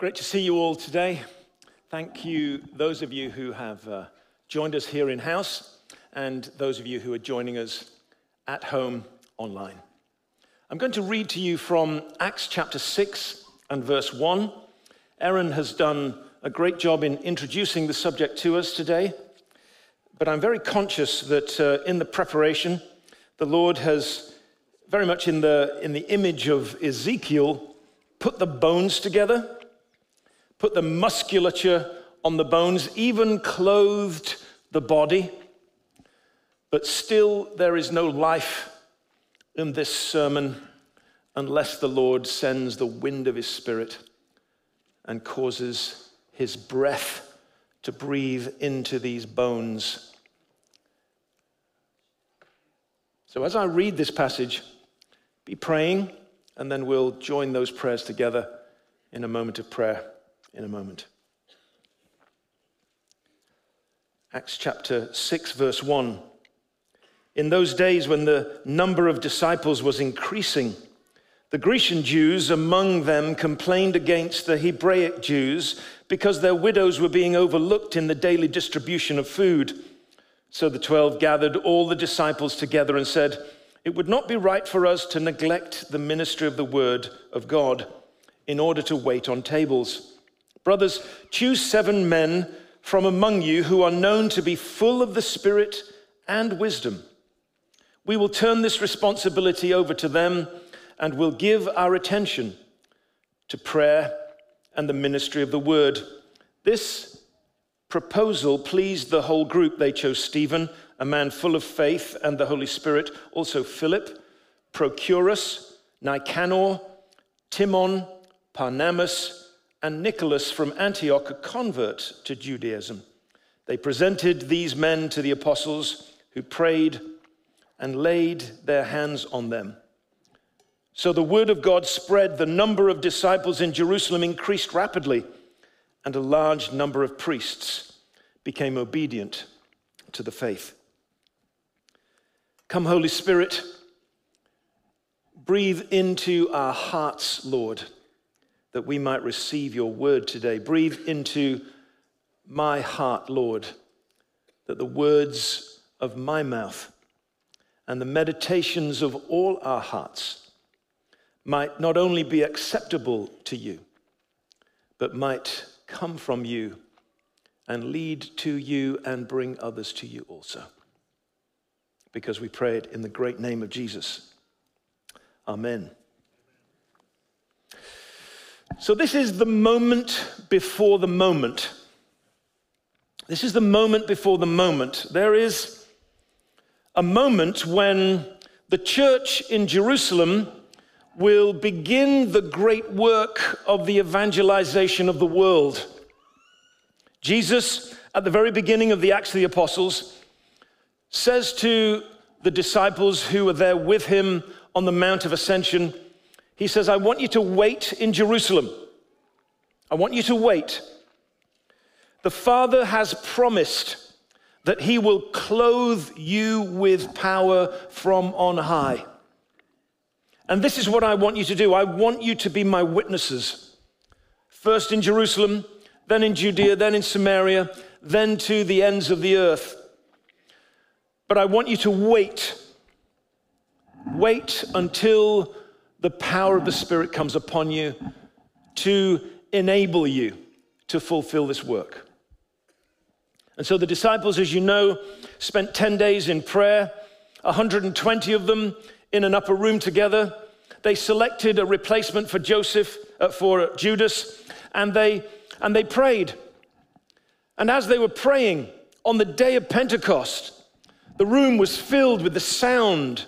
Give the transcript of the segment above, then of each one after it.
Great to see you all today. Thank you, those of you who have uh, joined us here in house, and those of you who are joining us at home online. I'm going to read to you from Acts chapter 6 and verse 1. Aaron has done a great job in introducing the subject to us today, but I'm very conscious that uh, in the preparation, the Lord has very much in the, in the image of Ezekiel put the bones together put the musculature on the bones, even clothed the body. But still, there is no life in this sermon unless the Lord sends the wind of his spirit and causes his breath to breathe into these bones. So, as I read this passage, be praying, and then we'll join those prayers together in a moment of prayer in a moment. Acts chapter 6, verse 1. In those days when the number of disciples was increasing, the Grecian Jews among them complained against the Hebraic Jews because their widows were being overlooked in the daily distribution of food. So the twelve gathered all the disciples together and said, It would not be right for us to neglect the ministry of the word of God in order to wait on tables. Brothers, choose seven men from among you who are known to be full of the Spirit and wisdom. We will turn this responsibility over to them and will give our attention to prayer and the ministry of the word. This proposal pleased the whole group. They chose Stephen, a man full of faith and the Holy Spirit, also Philip, Procorus, Nicanor, Timon, Parmenas, and Nicholas from Antioch, a convert to Judaism. They presented these men to the apostles who prayed and laid their hands on them. So the word of God spread, the number of disciples in Jerusalem increased rapidly, and a large number of priests became obedient to the faith. Come, Holy Spirit, breathe into our hearts, Lord that we might receive your word today. Breathe into my heart, Lord, that the words of my mouth and the meditations of all our hearts might not only be acceptable to you, but might come from you and lead to you and bring others to you also. Because we pray it in the great name of Jesus. Amen. So, this is the moment before the moment. This is the moment before the moment. There is a moment when the church in Jerusalem will begin the great work of the evangelization of the world. Jesus, at the very beginning of the Acts of the Apostles, says to the disciples who were there with him on the Mount of Ascension, he says, I want you to wait in Jerusalem. I want you to wait. The Father has promised that He will clothe you with power from on high. And this is what I want you to do. I want you to be my witnesses. First in Jerusalem, then in Judea, then in Samaria, then to the ends of the earth. But I want you to wait. Wait until the power of the Spirit comes upon you to enable you to fulfill this work. And so the disciples, as you know, spent 10 days in prayer, 120 of them in an upper room together. They selected a replacement for Joseph, uh, for Judas, and they, and they prayed. And as they were praying on the day of Pentecost, the room was filled with the sound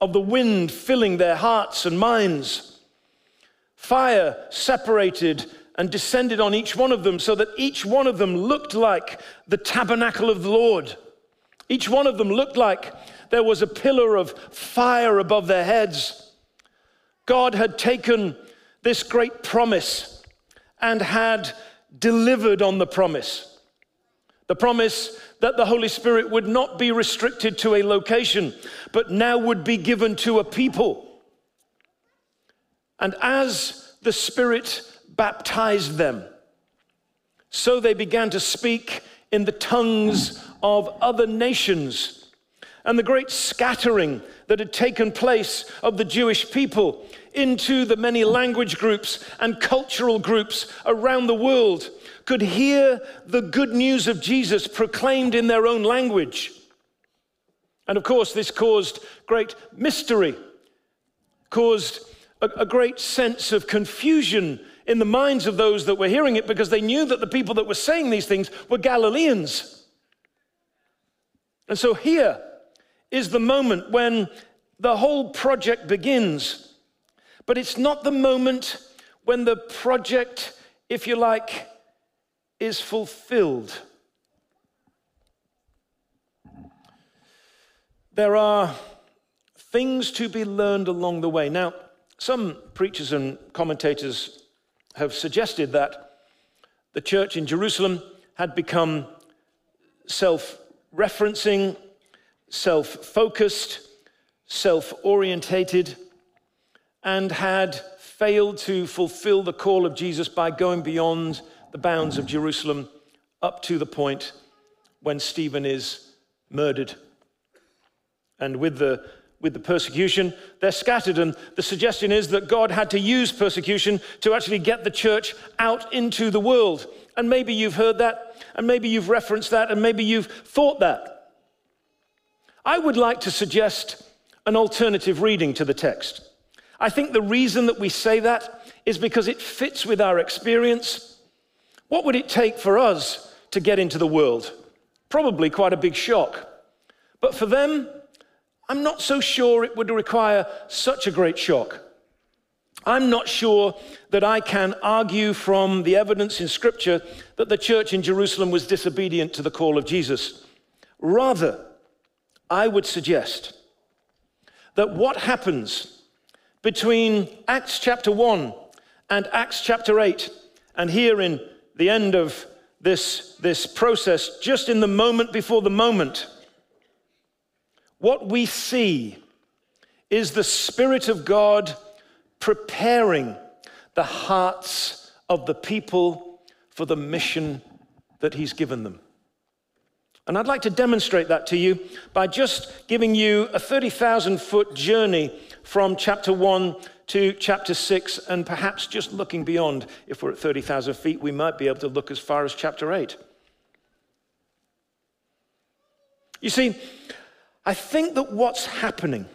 of the wind filling their hearts and minds. Fire separated and descended on each one of them so that each one of them looked like the tabernacle of the Lord. Each one of them looked like there was a pillar of fire above their heads. God had taken this great promise and had delivered on the promise. The promise that the Holy Spirit would not be restricted to a location, but now would be given to a people. And as the Spirit baptized them. So they began to speak in the tongues of other nations. And the great scattering that had taken place of the Jewish people into the many language groups and cultural groups around the world could hear the good news of Jesus proclaimed in their own language. And of course, this caused great mystery, caused a, a, great sense of confusion in the minds of those that were hearing it because they knew that the people that were saying these things were Galileans. And so here is the moment when the whole project begins. But it's not the moment when the project, if you like, is fulfilled. There are things to be learned along the way. Now, some preachers and commentators have suggested that the church in Jerusalem had become self referencing, self focused, self orientated, and had failed to fulfill the call of Jesus by going beyond the bounds of Jerusalem up to the point when Stephen is murdered. And with the, with the persecution, they're scattered. And the suggestion is that God had to use persecution to actually get the church out into the world. And maybe you've heard that, and maybe you've referenced that, and maybe you've thought that. I would like to suggest an alternative reading to the text. I think the reason that we say that is because it fits with our experience. What would it take for us to get into the world? Probably quite a big shock. But for them, I'm not so sure it would require such a great shock. I'm not sure that I can argue from the evidence in Scripture that the church in Jerusalem was disobedient to the call of Jesus. Rather, I would suggest that what happens between Acts chapter 1 and Acts chapter 8, and here in the end of this, this process, just in the moment before the moment, what we see is the Spirit of God preparing the hearts of the people for the mission that He's given them. And I'd like to demonstrate that to you by just giving you a 30,000 foot journey from chapter 1 to chapter 6, and perhaps just looking beyond. If we're at 30,000 feet, we might be able to look as far as chapter 8. You see, I think that what's happening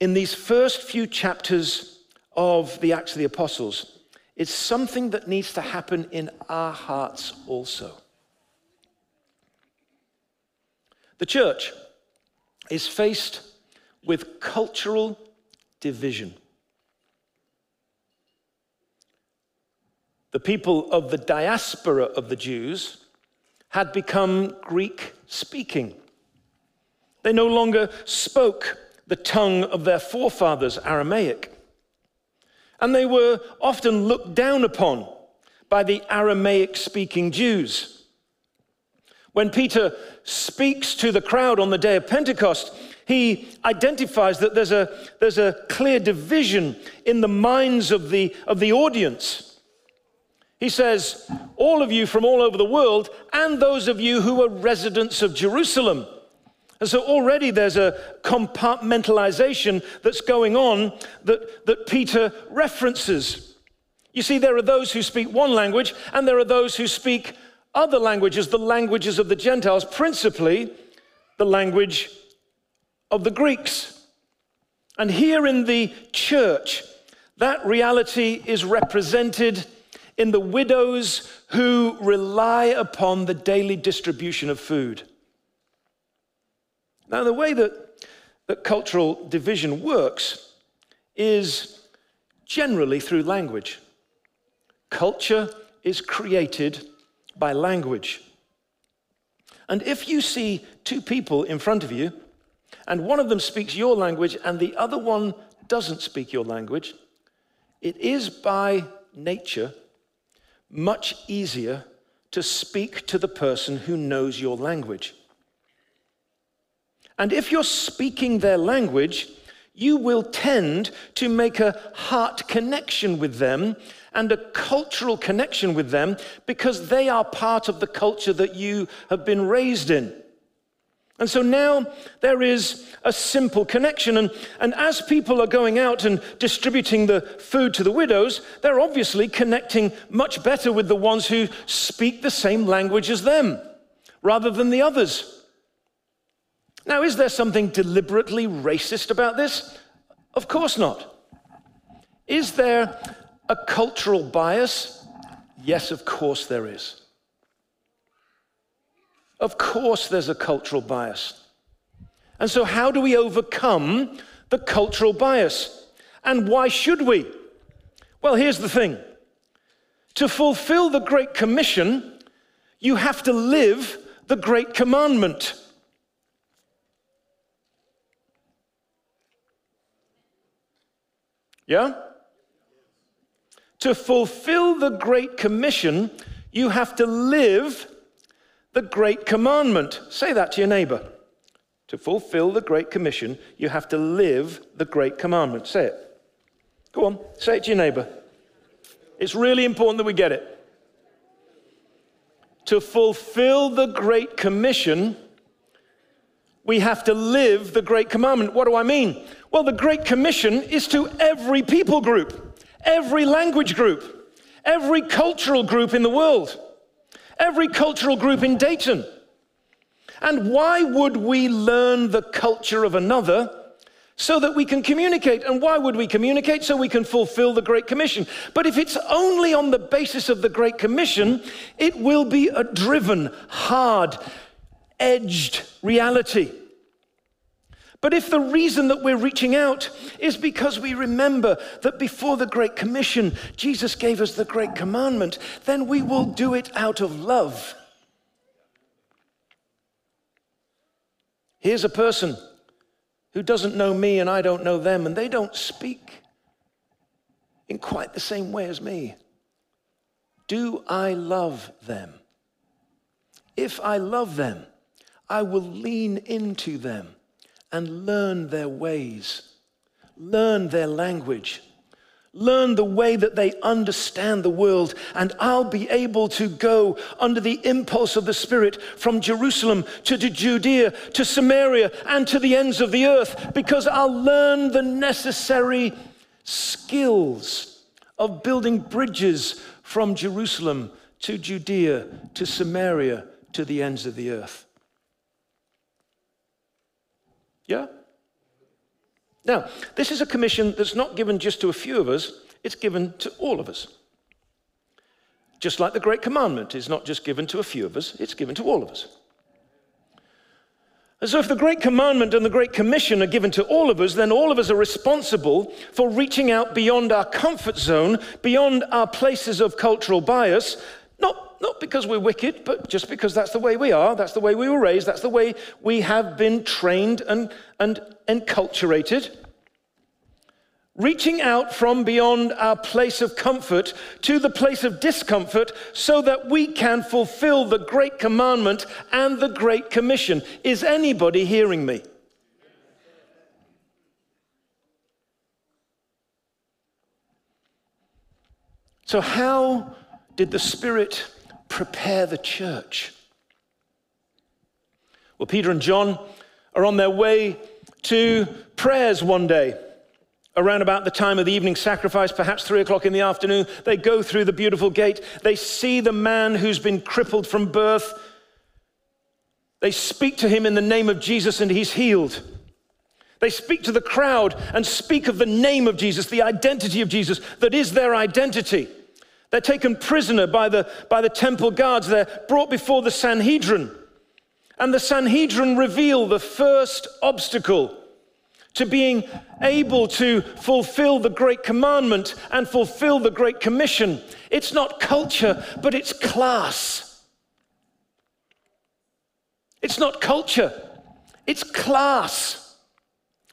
in these first few chapters of the Acts of the Apostles is something that needs to happen in our hearts also. The church is faced with cultural division. The people of the diaspora of the Jews had become Greek speaking. They no longer spoke the tongue of their forefathers, Aramaic. And they were often looked down upon by the Aramaic speaking Jews. When Peter speaks to the crowd on the day of Pentecost, he identifies that there's a, there's a clear division in the minds of the, of the audience. He says, All of you from all over the world, and those of you who are residents of Jerusalem. And so already there's a compartmentalization that's going on that, that Peter references. You see, there are those who speak one language, and there are those who speak other languages, the languages of the Gentiles, principally the language of the Greeks. And here in the church, that reality is represented in the widows who rely upon the daily distribution of food. Now, the way that, that cultural division works is generally through language. Culture is created by language. And if you see two people in front of you, and one of them speaks your language and the other one doesn't speak your language, it is by nature much easier to speak to the person who knows your language. And if you're speaking their language, you will tend to make a heart connection with them and a cultural connection with them because they are part of the culture that you have been raised in. And so now there is a simple connection. And, and as people are going out and distributing the food to the widows, they're obviously connecting much better with the ones who speak the same language as them rather than the others. Now, is there something deliberately racist about this? Of course not. Is there a cultural bias? Yes, of course there is. Of course, there's a cultural bias. And so, how do we overcome the cultural bias? And why should we? Well, here's the thing to fulfill the Great Commission, you have to live the Great Commandment. Yeah? To fulfill the Great Commission, you have to live the Great Commandment. Say that to your neighbor. To fulfill the Great Commission, you have to live the Great Commandment. Say it. Go on, say it to your neighbor. It's really important that we get it. To fulfill the Great Commission, we have to live the Great Commandment. What do I mean? Well, the Great Commission is to every people group, every language group, every cultural group in the world every cultural group in Dayton. And why would we learn the culture of another so that we can communicate? And why would we communicate? So we can fulfill the Great Commission. But if it's only on the basis of the Great Commission, it will be a driven, hard, edged reality. But if the reason that we're reaching out is because we remember that before the Great Commission, Jesus gave us the Great Commandment, then we will do it out of love. Here's a person who doesn't know me and I don't know them, and they don't speak in quite the same way as me. Do I love them? If I love them, I will lean into them and learn their ways, learn their language, learn the way that they understand the world, and I'll be able to go under the impulse of the Spirit from Jerusalem to Judea to Samaria and to the ends of the earth because I'll learn the necessary skills of building bridges from Jerusalem to Judea to Samaria to the ends of the earth. Yeah? Now, this is a commission that's not given just to a few of us, it's given to all of us. Just like the Great Commandment is not just given to a few of us, it's given to all of us. And so, if the Great Commandment and the Great Commission are given to all of us, then all of us are responsible for reaching out beyond our comfort zone, beyond our places of cultural bias, not because we're wicked, but just because that's the way we are, that's the way we were raised, that's the way we have been trained and, and enculturated. Reaching out from beyond our place of comfort to the place of discomfort so that we can fulfill the great commandment and the great commission. Is anybody hearing me? So, how did the Spirit prepare the church. Well, Peter and John are on their way to prayers one day. Around about the time of the evening sacrifice, perhaps three o'clock in the afternoon, they go through the beautiful gate. They see the man who's been crippled from birth. They speak to him in the name of Jesus and he's healed. They speak to the crowd and speak of the name of Jesus, the identity of Jesus that is their identity. They're taken prisoner by the, by the temple guards. They're brought before the Sanhedrin. And the Sanhedrin reveal the first obstacle to being able to fulfill the great commandment and fulfill the great commission. It's not culture, but it's class. It's not culture, it's class.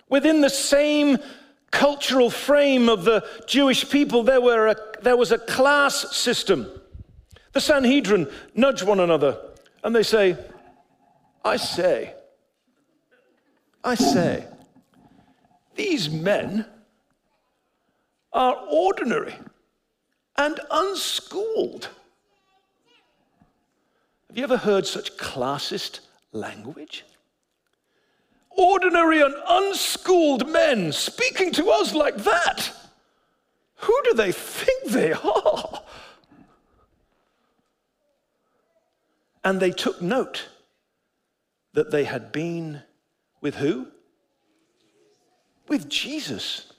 Within the same cultural frame of the Jewish people, there, were a, there was a class system. The Sanhedrin nudge one another and they say, I say, I say, these men are ordinary and unschooled. Have you ever heard such classist language? Ordinary and unschooled men speaking to us like that. Who do they think they are? And they took note that they had been with who? With Jesus,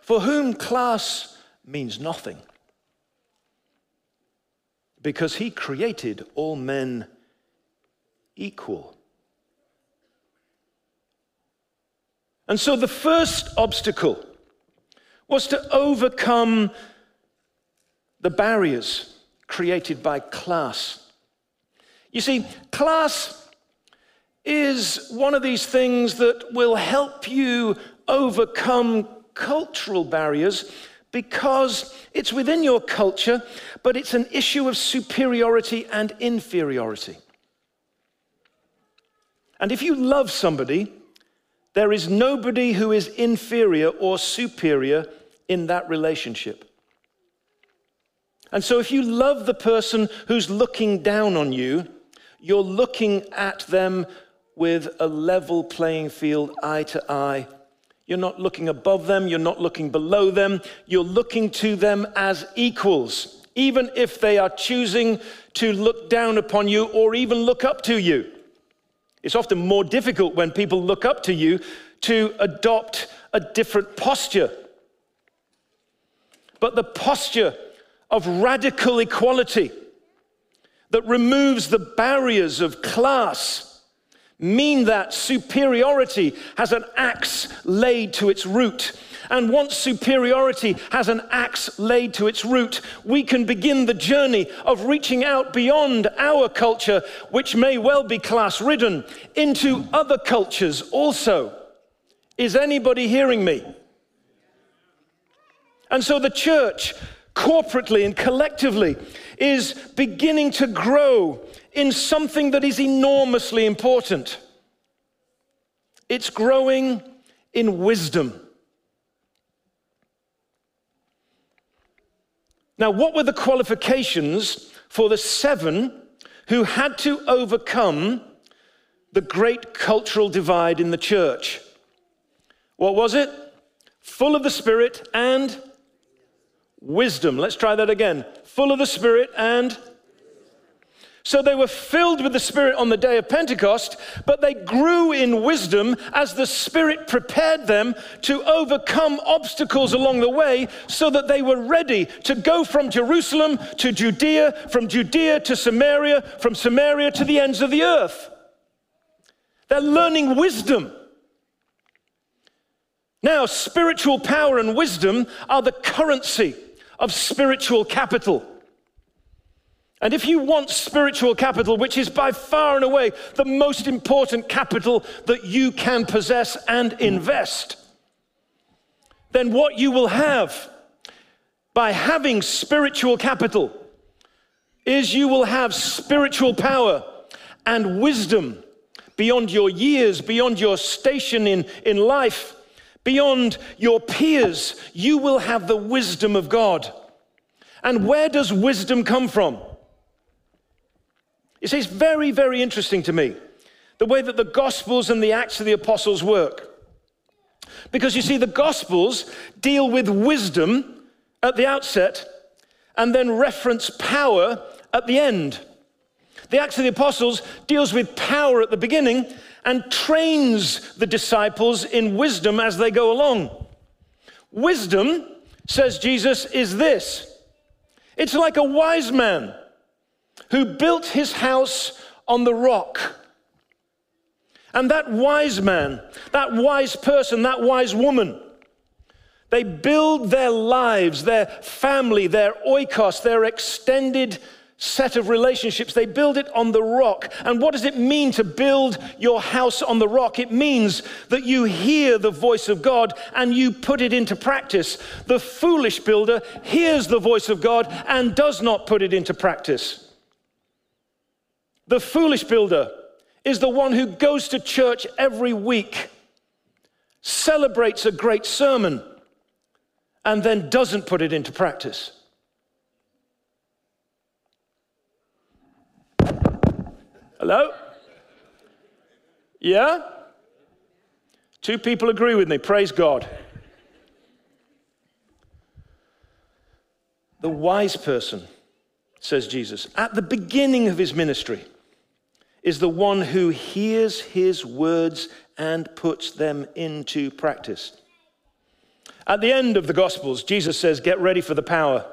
for whom class means nothing because he created all men equal. And so the first obstacle was to overcome the barriers created by class. You see, class is one of these things that will help you overcome cultural barriers because it's within your culture, but it's an issue of superiority and inferiority. And if you love somebody, there is nobody who is inferior or superior in that relationship. And so, if you love the person who's looking down on you, you're looking at them with a level playing field, eye to eye, you're not looking above them, you're not looking below them, you're looking to them as equals, even if they are choosing to look down upon you or even look up to you. It's often more difficult when people look up to you to adopt a different posture. But the posture of radical equality that removes the barriers of class mean that superiority has an axe laid to its root. And once superiority has an axe laid to its root, we can begin the journey of reaching out beyond our culture, which may well be class ridden, into other cultures also. Is anybody hearing me? And so the church, corporately and collectively, is beginning to grow in something that is enormously important. It's growing in wisdom. Now, what were the qualifications for the seven who had to overcome the great cultural divide in the church? What was it? Full of the Spirit and wisdom. Let's try that again. Full of the Spirit and so they were filled with the Spirit on the day of Pentecost, but they grew in wisdom as the Spirit prepared them to overcome obstacles along the way so that they were ready to go from Jerusalem to Judea, from Judea to Samaria, from Samaria to the ends of the earth. They're learning wisdom. Now, spiritual power and wisdom are the currency of spiritual capital. And if you want spiritual capital, which is by far and away the most important capital that you can possess and invest, then what you will have by having spiritual capital is you will have spiritual power and wisdom beyond your years, beyond your station in, in life, beyond your peers. You will have the wisdom of God. And where does wisdom come from? You see, it's very, very interesting to me the way that the Gospels and the Acts of the Apostles work. Because you see, the Gospels deal with wisdom at the outset and then reference power at the end. The Acts of the Apostles deals with power at the beginning and trains the disciples in wisdom as they go along. Wisdom, says Jesus, is this it's like a wise man who built his house on the rock. And that wise man, that wise person, that wise woman, they build their lives, their family, their oikos, their extended set of relationships. They build it on the rock. And what does it mean to build your house on the rock? It means that you hear the voice of God and you put it into practice. The foolish builder hears the voice of God and does not put it into practice. The foolish builder is the one who goes to church every week celebrates a great sermon, and then doesn't put it into practice. Hello? Yeah? Two people agree with me. Praise God. The wise person, says Jesus, at the beginning of his ministry, is the one who hears his words and puts them into practice. At the end of the Gospels, Jesus says, Get ready for the power.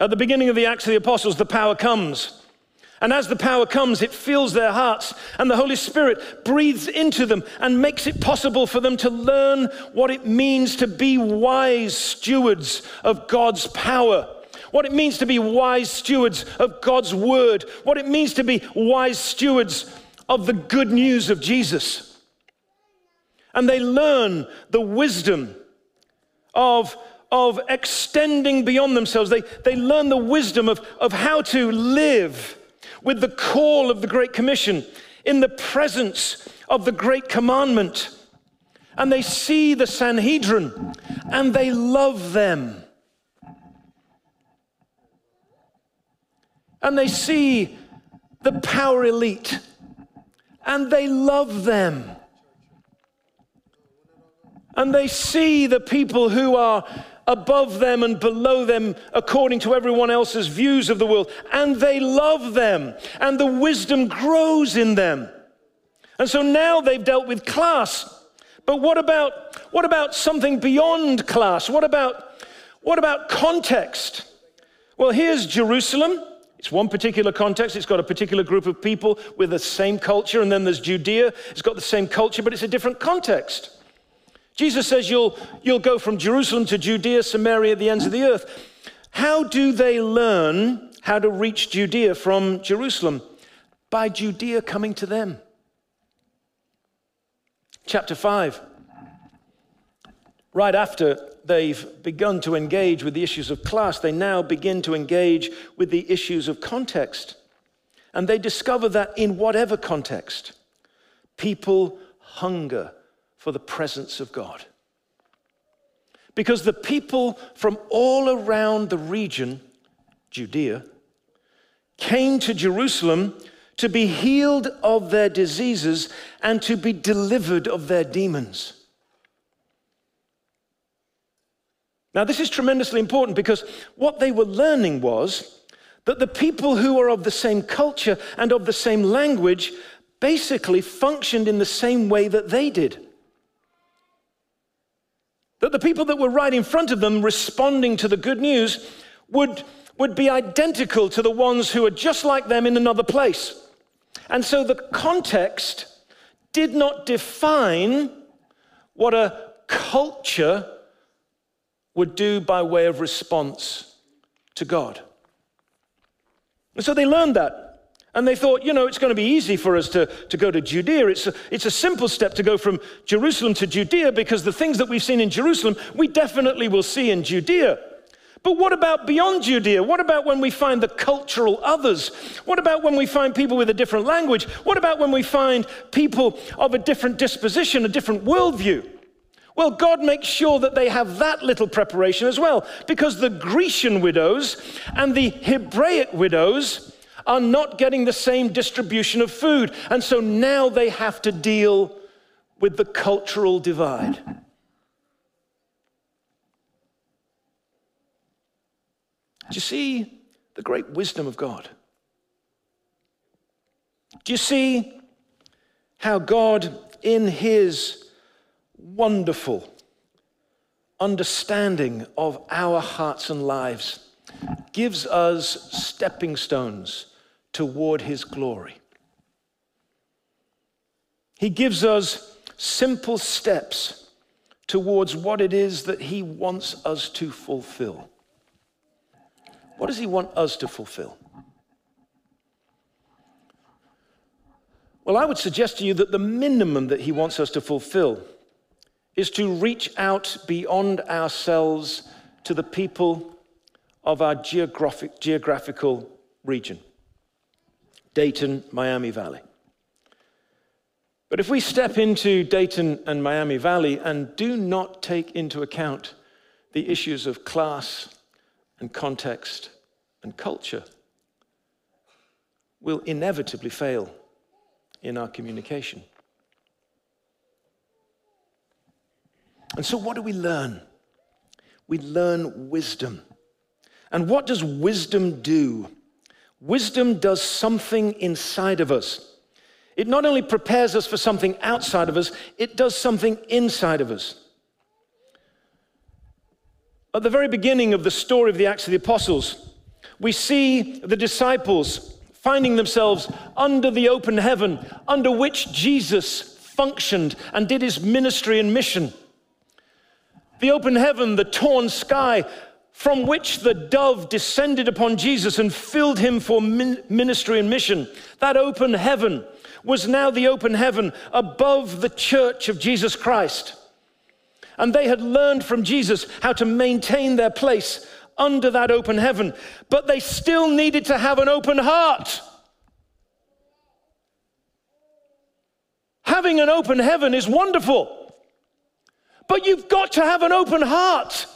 At the beginning of the Acts of the Apostles, the power comes. And as the power comes, it fills their hearts, and the Holy Spirit breathes into them and makes it possible for them to learn what it means to be wise stewards of God's power, what it means to be wise stewards of God's word, what it means to be wise stewards of the good news of Jesus. And they learn the wisdom of, of extending beyond themselves. They, they learn the wisdom of, of how to live with the call of the Great Commission, in the presence of the Great Commandment. And they see the Sanhedrin and they love them. And they see the power elite and they love them. And they see the people who are above them and below them according to everyone else's views of the world. And they love them, and the wisdom grows in them. And so now they've dealt with class. But what about, what about something beyond class? What about, what about context? Well, here's Jerusalem. It's one particular context. It's got a particular group of people with the same culture. And then there's Judea. It's got the same culture, but it's a different context. Jesus says you'll, you'll go from Jerusalem to Judea, Samaria, the ends of the earth. How do they learn how to reach Judea from Jerusalem? By Judea coming to them. Chapter 5. Right after they've begun to engage with the issues of class, they now begin to engage with the issues of context. And they discover that in whatever context, people hunger for the presence of God. Because the people from all around the region, Judea, came to Jerusalem to be healed of their diseases and to be delivered of their demons. Now, this is tremendously important because what they were learning was that the people who are of the same culture and of the same language basically functioned in the same way that they did. That the people that were right in front of them responding to the good news would, would be identical to the ones who are just like them in another place. And so the context did not define what a culture would do by way of response to God. And so they learned that. And they thought, you know, it's going to be easy for us to, to go to Judea. It's a, it's a simple step to go from Jerusalem to Judea because the things that we've seen in Jerusalem, we definitely will see in Judea. But what about beyond Judea? What about when we find the cultural others? What about when we find people with a different language? What about when we find people of a different disposition, a different worldview? Well, God makes sure that they have that little preparation as well, because the Grecian widows and the Hebraic widows are not getting the same distribution of food. And so now they have to deal with the cultural divide. Do you see the great wisdom of God? Do you see how God, in His wonderful understanding of our hearts and lives, gives us stepping stones toward his glory. He gives us simple steps towards what it is that he wants us to fulfill. What does he want us to fulfill? Well, I would suggest to you that the minimum that he wants us to fulfill is to reach out beyond ourselves to the people of our geographic, geographical region. Dayton, Miami Valley. But if we step into Dayton and Miami Valley and do not take into account the issues of class and context and culture, we'll inevitably fail in our communication. And so, what do we learn? We learn wisdom. And what does wisdom do? Wisdom does something inside of us. It not only prepares us for something outside of us, it does something inside of us. At the very beginning of the story of the Acts of the Apostles, we see the disciples finding themselves under the open heaven, under which Jesus functioned and did his ministry and mission. The open heaven, the torn sky, from which the dove descended upon Jesus and filled him for ministry and mission. That open heaven was now the open heaven above the church of Jesus Christ. And they had learned from Jesus how to maintain their place under that open heaven, but they still needed to have an open heart. Having an open heaven is wonderful, but you've got to have an open heart.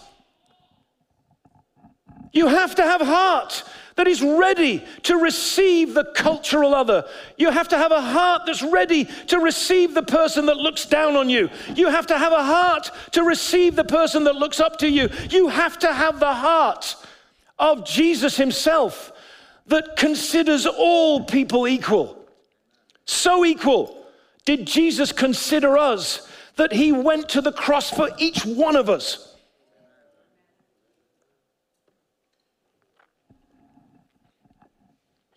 You have to have a heart that is ready to receive the cultural other. You have to have a heart that's ready to receive the person that looks down on you. You have to have a heart to receive the person that looks up to you. You have to have the heart of Jesus himself that considers all people equal. So equal did Jesus consider us that he went to the cross for each one of us.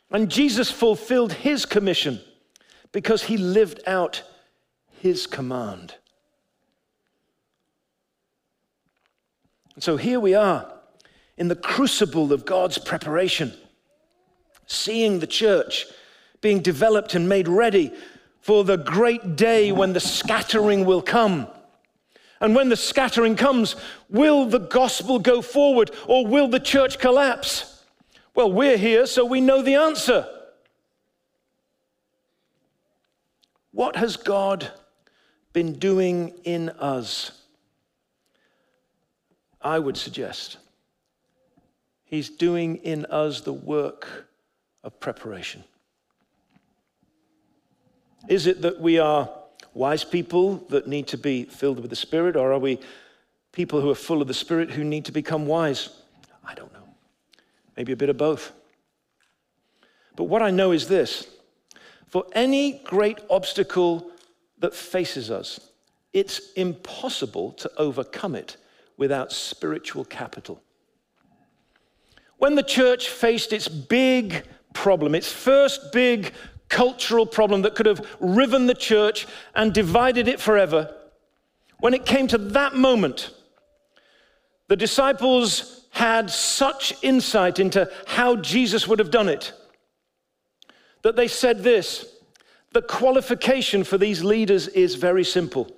And Jesus fulfilled his commission because he lived out his command. And so here we are in the crucible of God's preparation, seeing the church being developed and made ready for the great day when the scattering will come. And when the scattering comes, will the gospel go forward or will the church collapse? Well, we're here, so we know the answer. What has God been doing in us? I would suggest He's doing in us the work of preparation. Is it that we are wise people that need to be filled with the Spirit, or are we people who are full of the Spirit who need to become wise? I don't know maybe a bit of both. But what I know is this for any great obstacle that faces us, it's impossible to overcome it without spiritual capital. When the church faced its big problem, its first big cultural problem that could have riven the church and divided it forever, when it came to that moment, the disciples had such insight into how Jesus would have done it that they said this the qualification for these leaders is very simple.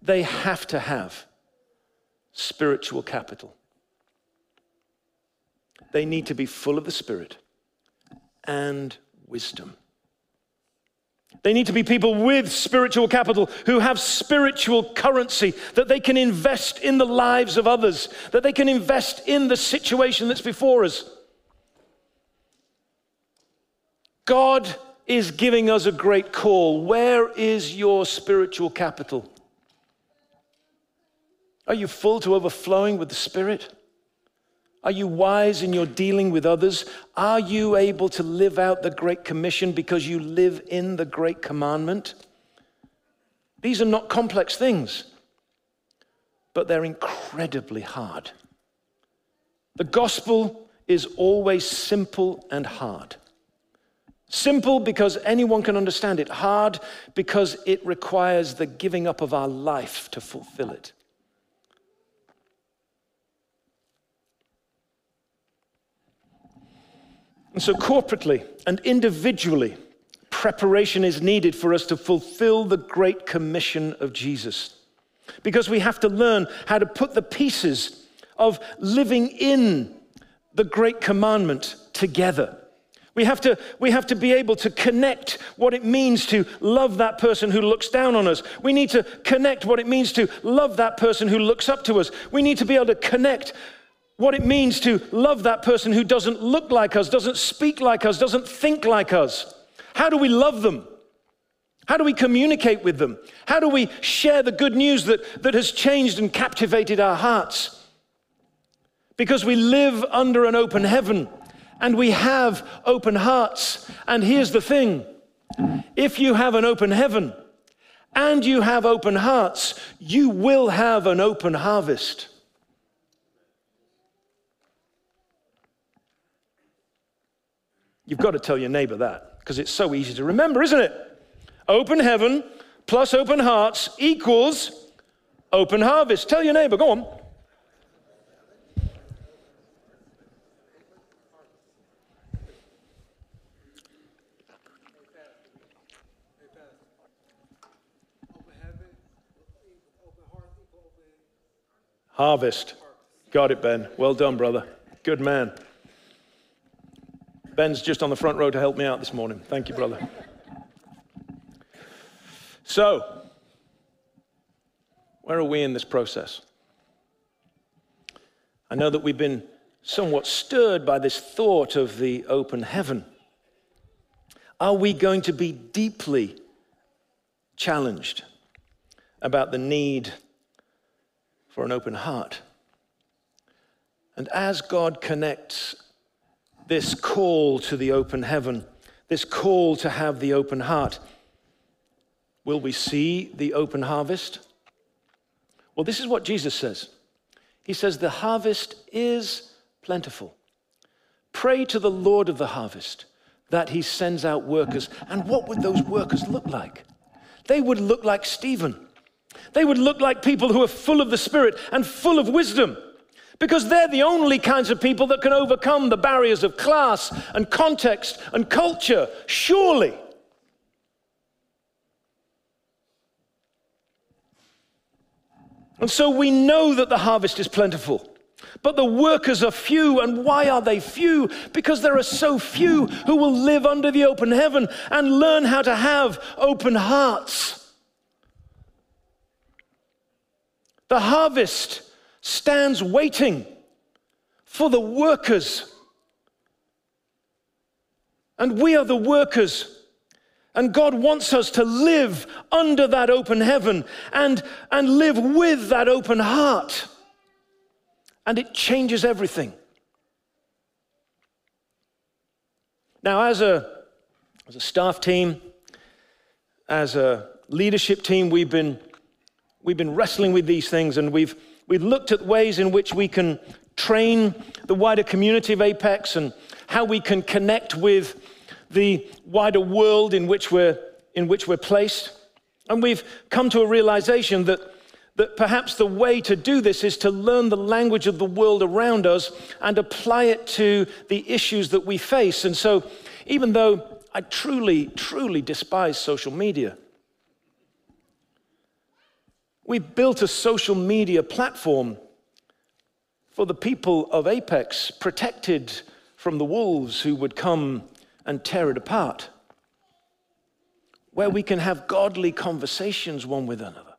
They have to have spiritual capital. They need to be full of the Spirit and wisdom. They need to be people with spiritual capital who have spiritual currency that they can invest in the lives of others, that they can invest in the situation that's before us. God is giving us a great call. Where is your spiritual capital? Are you full to overflowing with the Spirit? Are you wise in your dealing with others? Are you able to live out the Great Commission because you live in the Great Commandment? These are not complex things, but they're incredibly hard. The gospel is always simple and hard. Simple because anyone can understand it, hard because it requires the giving up of our life to fulfill it. And so, corporately and individually, preparation is needed for us to fulfill the great commission of Jesus. Because we have to learn how to put the pieces of living in the great commandment together. We have, to, we have to be able to connect what it means to love that person who looks down on us. We need to connect what it means to love that person who looks up to us. We need to be able to connect what it means to love that person who doesn't look like us, doesn't speak like us, doesn't think like us. How do we love them? How do we communicate with them? How do we share the good news that, that has changed and captivated our hearts? Because we live under an open heaven and we have open hearts. And here's the thing if you have an open heaven and you have open hearts, you will have an open harvest. You've got to tell your neighbor that because it's so easy to remember, isn't it? Open heaven plus open hearts equals open harvest. Tell your neighbor, go on. Harvest. Got it, Ben. Well done, brother. Good man. Ben's just on the front row to help me out this morning. Thank you, brother. So, where are we in this process? I know that we've been somewhat stirred by this thought of the open heaven. Are we going to be deeply challenged about the need for an open heart. And as God connects this call to the open heaven, this call to have the open heart, will we see the open harvest? Well, this is what Jesus says. He says, The harvest is plentiful. Pray to the Lord of the harvest that he sends out workers. And what would those workers look like? They would look like Stephen. They would look like people who are full of the Spirit and full of wisdom because they're the only kinds of people that can overcome the barriers of class and context and culture, surely. And so we know that the harvest is plentiful. But the workers are few. And why are they few? Because there are so few who will live under the open heaven and learn how to have open hearts. The harvest stands waiting for the workers. And we are the workers. And God wants us to live under that open heaven and, and live with that open heart. And it changes everything. Now, as a, as a staff team, as a leadership team, we've been We've been wrestling with these things and we've, we've looked at ways in which we can train the wider community of Apex and how we can connect with the wider world in which we're, in which we're placed. And we've come to a realization that, that perhaps the way to do this is to learn the language of the world around us and apply it to the issues that we face. And so, even though I truly, truly despise social media, we built a social media platform for the people of Apex, protected from the wolves who would come and tear it apart, where we can have godly conversations one with another,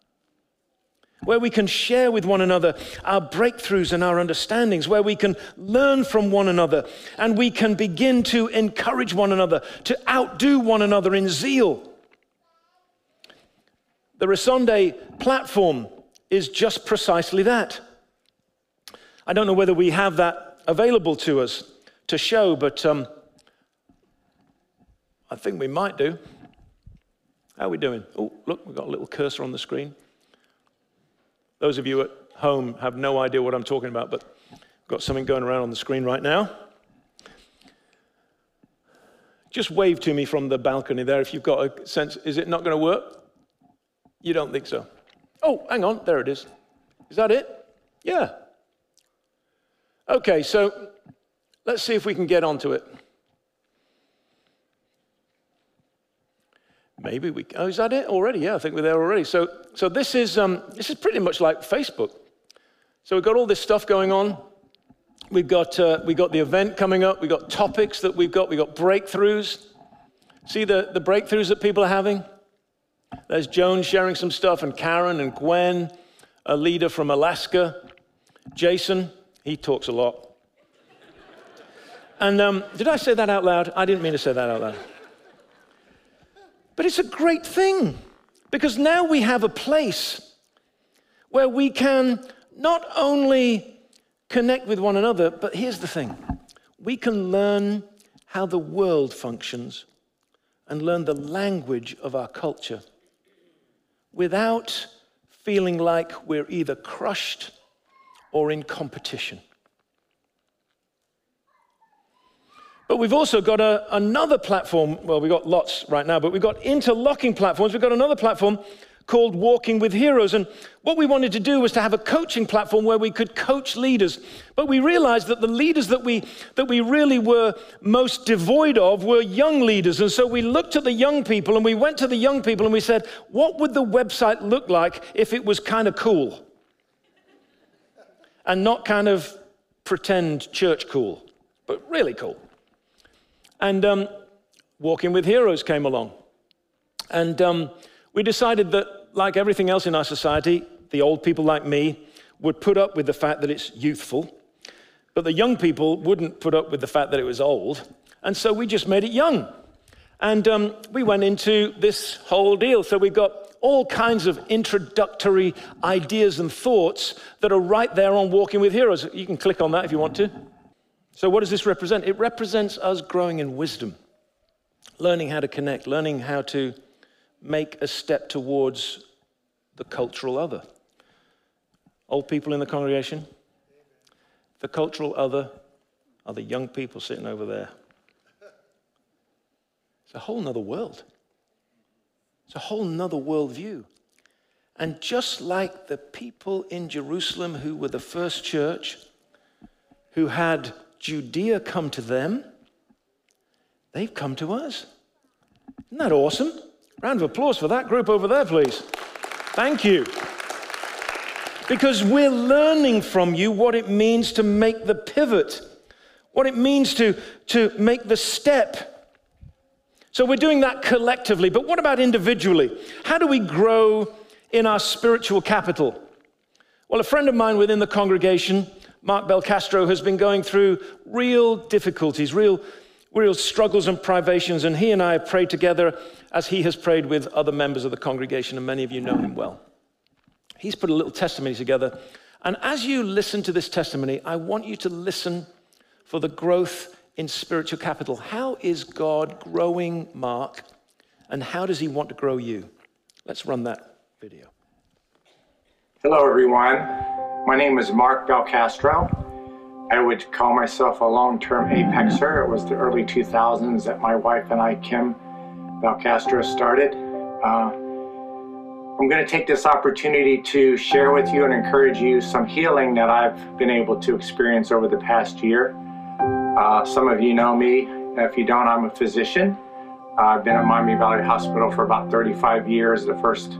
where we can share with one another our breakthroughs and our understandings, where we can learn from one another and we can begin to encourage one another, to outdo one another in zeal the Resonde platform is just precisely that. I don't know whether we have that available to us to show, but um, I think we might do. How are we doing? Oh, look, we've got a little cursor on the screen. Those of you at home have no idea what I'm talking about, but I've got something going around on the screen right now. Just wave to me from the balcony there if you've got a sense. Is it not going to work? You don't think so? Oh, hang on, there it is. Is that it? Yeah. Okay, so let's see if we can get onto it. Maybe we. Oh, is that it already? Yeah, I think we're there already. So, so this is um, this is pretty much like Facebook. So we've got all this stuff going on. We've got, uh, we've got the event coming up. We've got topics that we've got. We've got breakthroughs. See the, the breakthroughs that people are having? There's Joan sharing some stuff, and Karen and Gwen, a leader from Alaska. Jason, he talks a lot. And um, did I say that out loud? I didn't mean to say that out loud. But it's a great thing because now we have a place where we can not only connect with one another, but here's the thing we can learn how the world functions and learn the language of our culture without feeling like we're either crushed or in competition. But we've also got a, another platform. Well, we've got lots right now, but we've got interlocking platforms. We've got another platform called Walking with Heroes. And what we wanted to do was to have a coaching platform where we could coach leaders. But we realized that the leaders that we, that we really were most devoid of were young leaders. And so we looked at the young people and we went to the young people and we said, what would the website look like if it was kind of cool? And not kind of pretend church cool, but really cool. And um, Walking with Heroes came along. And um, we decided that, like everything else in our society, the old people like me would put up with the fact that it's youthful, but the young people wouldn't put up with the fact that it was old. And so we just made it young. And um, we went into this whole deal. So we've got all kinds of introductory ideas and thoughts that are right there on Walking with Heroes. You can click on that if you want to. So, what does this represent? It represents us growing in wisdom, learning how to connect, learning how to make a step towards the cultural other. Old people in the congregation, the cultural other are the young people sitting over there. It's a whole nother world. It's a whole nother worldview. And just like the people in Jerusalem who were the first church, who had Judea come to them, they've come to us. Isn't that awesome? Round of applause for that group over there, please. Thank you. Because we're learning from you what it means to make the pivot, what it means to, to make the step. So we're doing that collectively. But what about individually? How do we grow in our spiritual capital? Well, a friend of mine within the congregation Mark Belcastro has been going through real difficulties, real, real struggles and privations, and he and I have prayed together as he has prayed with other members of the congregation, and many of you know him well. He's put a little testimony together, and as you listen to this testimony, I want you to listen for the growth in spiritual capital. How is God growing Mark, and how does he want to grow you? Let's run that video. Hello, everyone. My name is Mark Belcastro. I would call myself a long-term apexer. It was the early 2000s that my wife and I, Kim Belcastro, started. Uh, I'm going to take this opportunity to share with you and encourage you some healing that I've been able to experience over the past year. Uh, some of you know me. If you don't, I'm a physician. Uh, I've been at Miami Valley Hospital for about 35 years. The first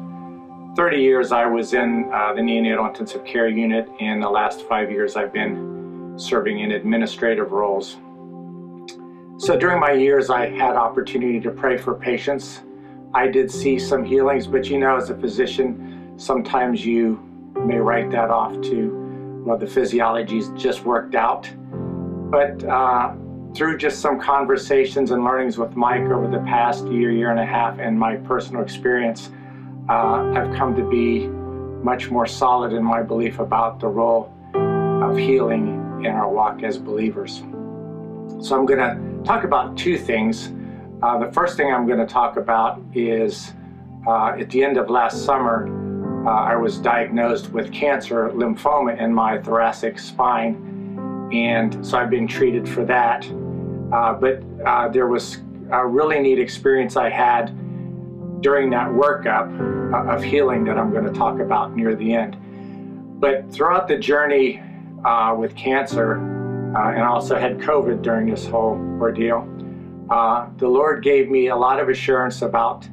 30 years I was in uh, the neonatal intensive care unit. In the last five years, I've been serving in administrative roles. So during my years, I had opportunity to pray for patients. I did see some healings, but you know, as a physician, sometimes you may write that off to, well, the physiology's just worked out. But uh, through just some conversations and learnings with Mike over the past year, year and a half, and my personal experience, uh, I've come to be much more solid in my belief about the role of healing in our walk as believers. So I'm going to talk about two things. Uh, the first thing I'm going to talk about is uh, at the end of last summer, uh, I was diagnosed with cancer, lymphoma in my thoracic spine, and so I've been treated for that. Uh, but uh, there was a really neat experience I had during that workup uh, of healing that I'm going to talk about near the end. But throughout the journey with cancer, uh, and also had COVID during this whole ordeal, uh, the Lord gave me a lot of assurance about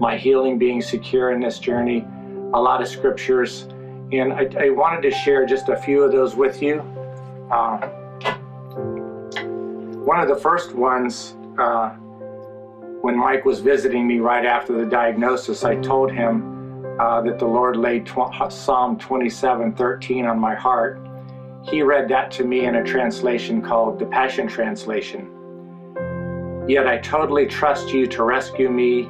my healing being secure in this journey, a lot of scriptures, and I, I wanted to share just a few of those with you. Uh, one of the first ones, uh, when Mike was visiting me right after the diagnosis, I told him uh, that the Lord laid tw- Psalm 27 13 on my heart. He read that to me in a translation called the Passion Translation. Yet I totally trust you to rescue me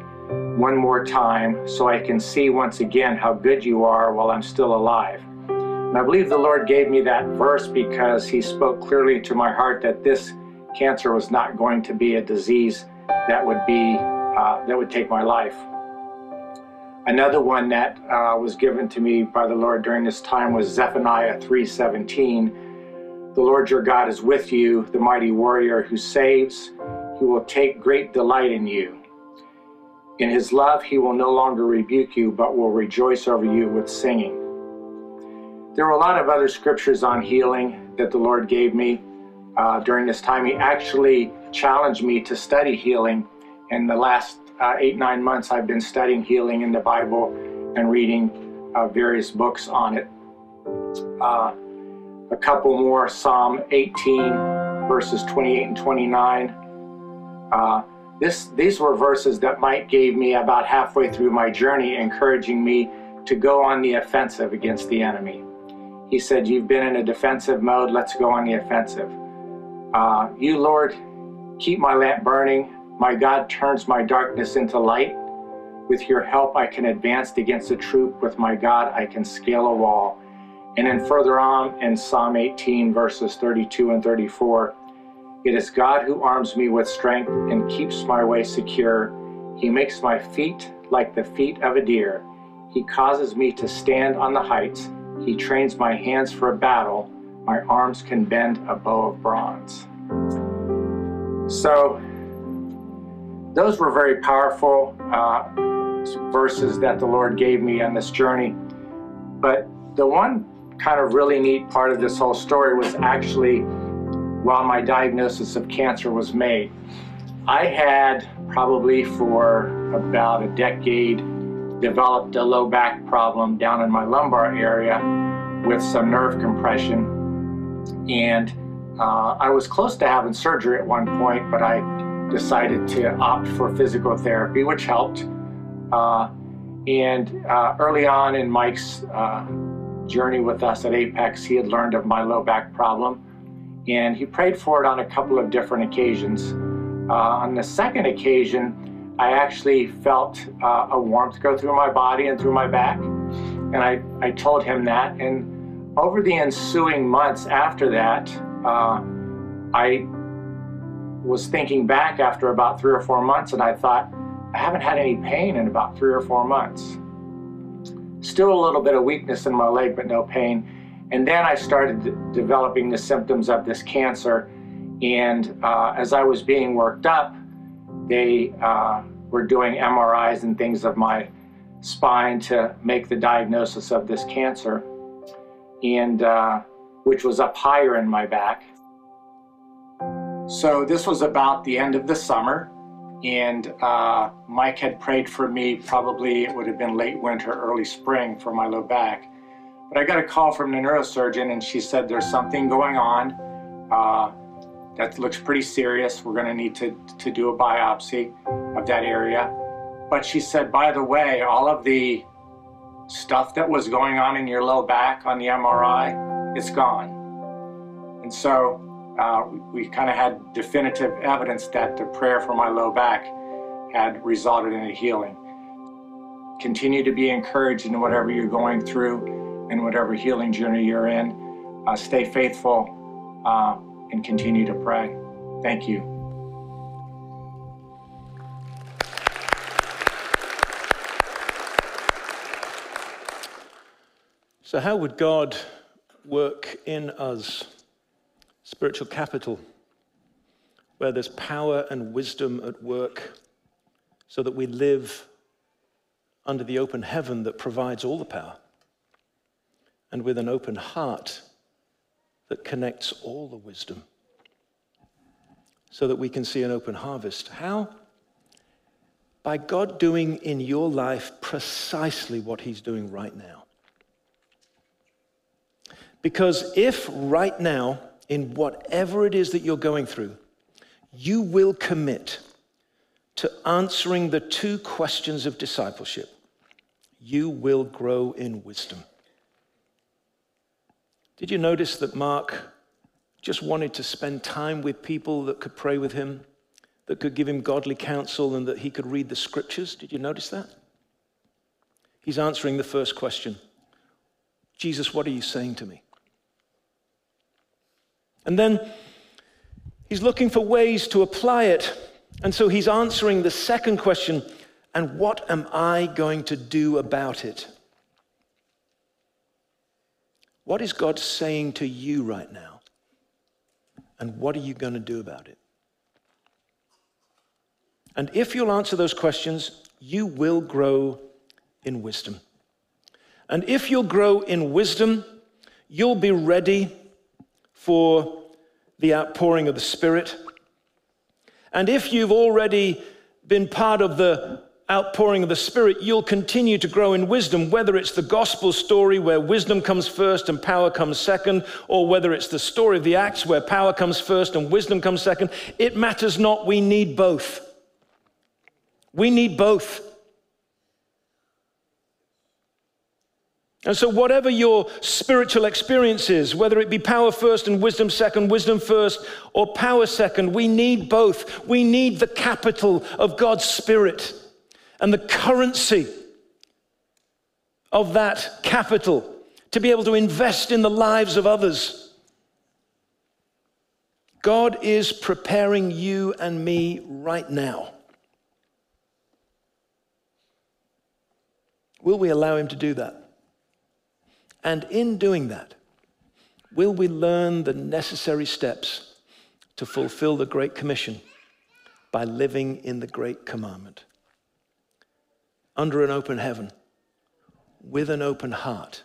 one more time so I can see once again how good you are while I'm still alive. And I believe the Lord gave me that verse because He spoke clearly to my heart that this cancer was not going to be a disease that would be uh, that would take my life. Another one that uh, was given to me by the Lord during this time was Zephaniah 3:17. The Lord your God is with you, the mighty warrior who saves. He will take great delight in you. In his love, he will no longer rebuke you, but will rejoice over you with singing. There were a lot of other scriptures on healing that the Lord gave me uh, during this time. He actually challenged me to study healing. In the last uh, eight, nine months, I've been studying healing in the Bible and reading uh, various books on it. Uh, a couple more Psalm 18, verses 28 and 29. Uh, this, these were verses that Mike gave me about halfway through my journey, encouraging me to go on the offensive against the enemy. He said, You've been in a defensive mode, let's go on the offensive. Uh, you, Lord, keep my lamp burning. My God turns my darkness into light. With your help, I can advance against a troop. With my God, I can scale a wall. And then further on in Psalm 18, verses 32 and 34, it is God who arms me with strength and keeps my way secure. He makes my feet like the feet of a deer. He causes me to stand on the heights. He trains my hands for a battle. My arms can bend a bow of bronze. So, those were very powerful uh, verses that the Lord gave me on this journey. But the one kind of really neat part of this whole story was actually while my diagnosis of cancer was made. I had probably for about a decade developed a low back problem down in my lumbar area with some nerve compression. And uh, I was close to having surgery at one point, but I decided to opt for physical therapy, which helped. Uh, and uh, early on in Mike's uh, journey with us at Apex, he had learned of my low back problem and he prayed for it on a couple of different occasions. Uh, on the second occasion, I actually felt uh, a warmth go through my body and through my back, and I, I told him that. And over the ensuing months after that, uh, I was thinking back after about three or four months, and I thought, I haven't had any pain in about three or four months. Still a little bit of weakness in my leg, but no pain. And then I started developing the symptoms of this cancer. And uh, as I was being worked up, they uh, were doing MRIs and things of my spine to make the diagnosis of this cancer, and uh, which was up higher in my back. So this was about the end of the summer, and uh, Mike had prayed for me. Probably it would have been late winter, early spring for my low back. But I got a call from the neurosurgeon, and she said there's something going on uh, that looks pretty serious. We're going to need to, to do a biopsy of that area. But she said, by the way, all of the stuff that was going on in your low back on the MRI, it's gone. And so uh, we kind of had definitive evidence that the prayer for my low back had resulted in a healing. Continue to be encouraged in whatever you're going through in whatever healing journey you're in. Uh, stay faithful uh, and continue to pray. Thank you. So, how would God work in us? Spiritual capital, where there's power and wisdom at work, so that we live under the open heaven that provides all the power and with an open heart that connects all the wisdom so that we can see an open harvest. How? By God doing in your life precisely what He's doing right now. Because if right now, in whatever it is that you're going through, you will commit to answering the two questions of discipleship, you will grow in wisdom. Did you notice that Mark just wanted to spend time with people that could pray with him, that could give him godly counsel, and that he could read the scriptures? Did you notice that? He's answering the first question Jesus, what are you saying to me? And then he's looking for ways to apply it. And so he's answering the second question and what am I going to do about it? What is God saying to you right now? And what are you going to do about it? And if you'll answer those questions, you will grow in wisdom. And if you'll grow in wisdom, you'll be ready for the outpouring of the Spirit. And if you've already been part of the outpouring of the Spirit, you'll continue to grow in wisdom, whether it's the gospel story where wisdom comes first and power comes second, or whether it's the story of the Acts where power comes first and wisdom comes second. It matters not. We need both. We need both. And so, whatever your spiritual experience is, whether it be power first and wisdom second, wisdom first, or power second, we need both. We need the capital of God's Spirit and the currency of that capital to be able to invest in the lives of others. God is preparing you and me right now. Will we allow Him to do that? And in doing that, will we learn the necessary steps to fulfill the Great Commission by living in the Great Commandment? Under an open heaven, with an open heart,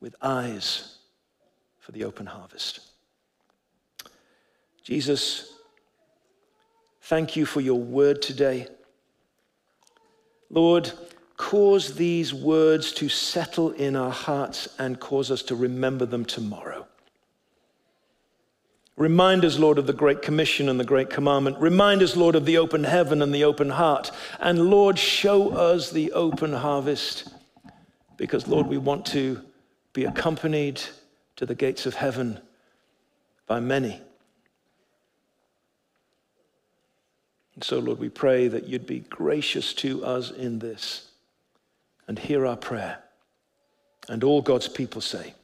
with eyes for the open harvest. Jesus, thank you for your word today. Lord, cause these words to settle in our hearts and cause us to remember them tomorrow. Remind us, Lord, of the Great Commission and the Great Commandment. Remind us, Lord, of the open heaven and the open heart. And Lord, show us the open harvest because, Lord, we want to be accompanied to the gates of heaven by many. And so, Lord, we pray that you'd be gracious to us in this and hear our prayer. And all God's people say,